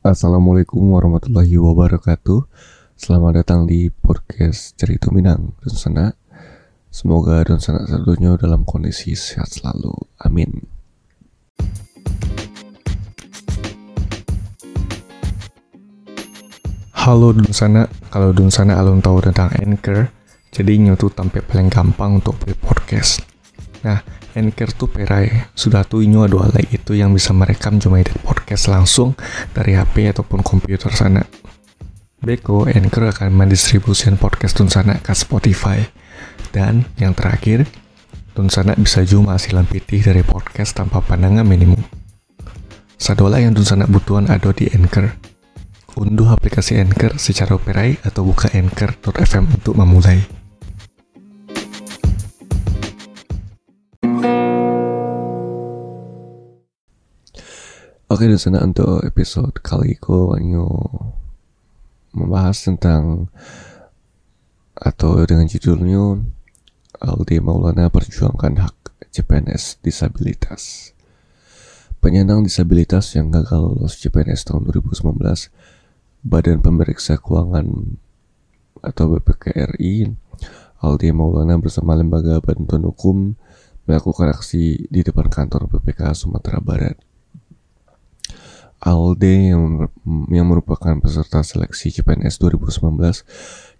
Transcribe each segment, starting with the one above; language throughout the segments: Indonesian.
Assalamualaikum warahmatullahi wabarakatuh. Selamat datang di podcast Cerita Minang dan Sana Semoga dan sana satunya dalam kondisi sehat selalu. Amin. Halo Sana, kalau Sana alun tahu tentang Anchor Jadi tuh tampil paling gampang untuk buat podcast. Nah, Anchor tuh perai. Sudah tuh ini ada alat itu yang bisa merekam cuma edit podcast langsung dari HP ataupun komputer sana. Beko, Anchor akan mendistribusikan podcast Tunsana ke Spotify. Dan yang terakhir, Tunsana bisa cuma hasilan pitih dari podcast tanpa pandangan minimum. Sadola yang Tunsana butuhan ada di Anchor. Unduh aplikasi Anchor secara operai atau buka anchor.fm untuk memulai. Oke, di sana untuk episode kali ini wanyo membahas tentang atau dengan judulnya Aldi Maulana perjuangkan hak CPNS disabilitas. Penyandang disabilitas yang gagal lolos CPNS tahun 2019, Badan Pemeriksa Keuangan atau BPKRI, Aldi Maulana bersama Lembaga Bantuan Hukum melakukan aksi di depan kantor BPK Sumatera Barat. Alde yang, yang merupakan peserta seleksi CPNS 2019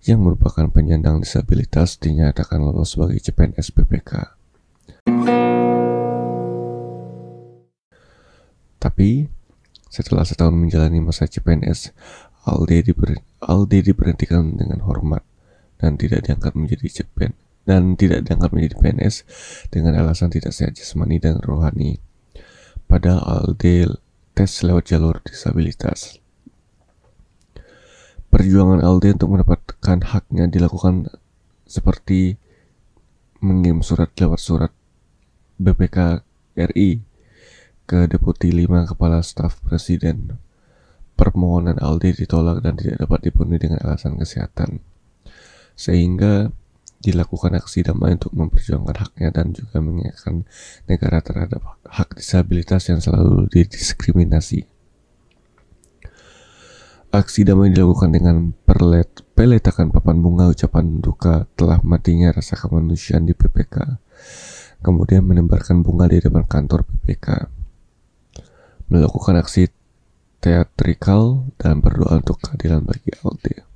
yang merupakan penyandang disabilitas dinyatakan lolos sebagai CPNS PPK. Tapi setelah setahun menjalani masa CPNS, Alde, diber, Alde diberhentikan dengan hormat dan tidak diangkat menjadi CPN dan tidak diangkat menjadi PNS dengan alasan tidak sehat jasmani dan rohani. Padahal Alde tes lewat jalur disabilitas. Perjuangan Aldi untuk mendapatkan haknya dilakukan seperti mengirim surat lewat surat BPK RI ke Deputi 5 Kepala Staf Presiden. Permohonan Aldi ditolak dan tidak dapat dipenuhi dengan alasan kesehatan. Sehingga dilakukan aksi damai untuk memperjuangkan haknya dan juga mengingatkan negara terhadap hak disabilitas yang selalu didiskriminasi. Aksi damai dilakukan dengan perlet, peletakan papan bunga ucapan duka telah matinya rasa kemanusiaan di PPK, kemudian menembarkan bunga di depan kantor PPK, melakukan aksi teatrikal dan berdoa untuk keadilan bagi Alde.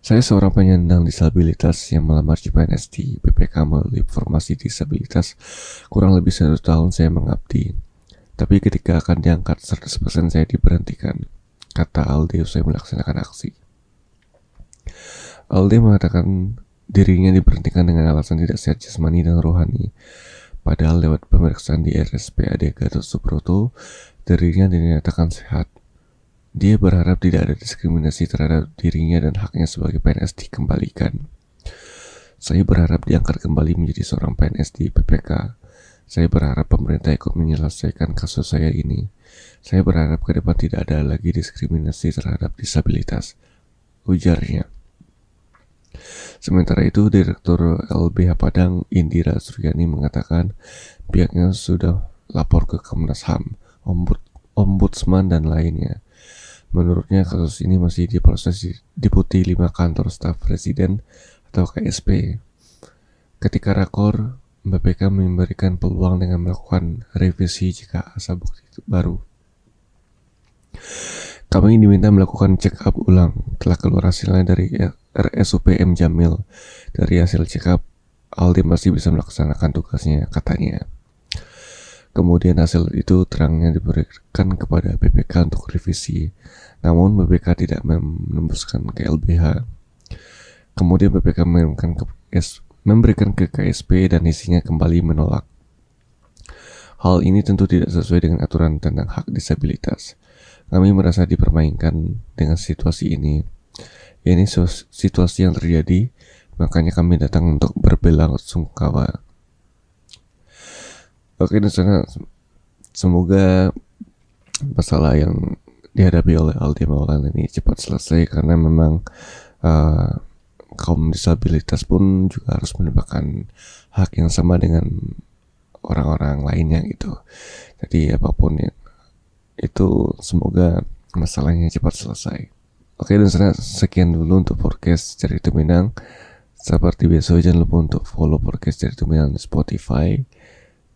Saya seorang penyandang disabilitas yang melamar CPNS di BPK melalui formasi disabilitas. Kurang lebih satu tahun saya mengabdi. Tapi ketika akan diangkat 100% saya diberhentikan. Kata Alde usai melaksanakan aksi. Alde mengatakan dirinya diberhentikan dengan alasan tidak sehat jasmani dan rohani. Padahal lewat pemeriksaan di RSPAD Gatot Subroto, dirinya dinyatakan sehat. Dia berharap tidak ada diskriminasi terhadap dirinya dan haknya sebagai PNS dikembalikan. Saya berharap diangkat kembali menjadi seorang PNS di PPK. Saya berharap pemerintah ikut menyelesaikan kasus saya ini. Saya berharap ke depan tidak ada lagi diskriminasi terhadap disabilitas. Ujarnya. Sementara itu, Direktur LBH Padang Indira Suryani mengatakan pihaknya sudah lapor ke Komnas HAM, Ombud, Ombudsman, dan lainnya. Menurutnya kasus ini masih diproses di Deputi 5 Kantor Staf Presiden atau KSP. Ketika rakor, BPK memberikan peluang dengan melakukan revisi jika asa bukti baru. Kami diminta melakukan check up ulang. Telah keluar hasilnya dari RSUP M Jamil. Dari hasil check up, Aldi masih bisa melaksanakan tugasnya, katanya. Kemudian hasil itu terangnya diberikan kepada BPK untuk revisi. Namun BPK tidak menembuskan ke LBH. Kemudian BPK mengirimkan ke memberikan ke KSP dan isinya kembali menolak. Hal ini tentu tidak sesuai dengan aturan tentang hak disabilitas. Kami merasa dipermainkan dengan situasi ini. Ini situasi yang terjadi, makanya kami datang untuk berbela sungkawa Oke, di sana semoga masalah yang dihadapi oleh Aldi Maulana ini cepat selesai karena memang uh, kaum disabilitas pun juga harus mendapatkan hak yang sama dengan orang-orang lainnya gitu. Jadi apa pun ya, itu semoga masalahnya cepat selesai. Oke dan sekian dulu untuk podcast cerita Minang. Seperti biasa jangan lupa untuk follow podcast cerita Minang di Spotify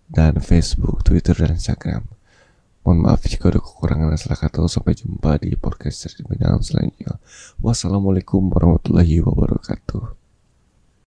dan Facebook, Twitter dan Instagram. Mohon maaf jika ada kekurangan dan salah kata. Sampai jumpa di podcast cerita selanjutnya. Wassalamualaikum warahmatullahi wabarakatuh.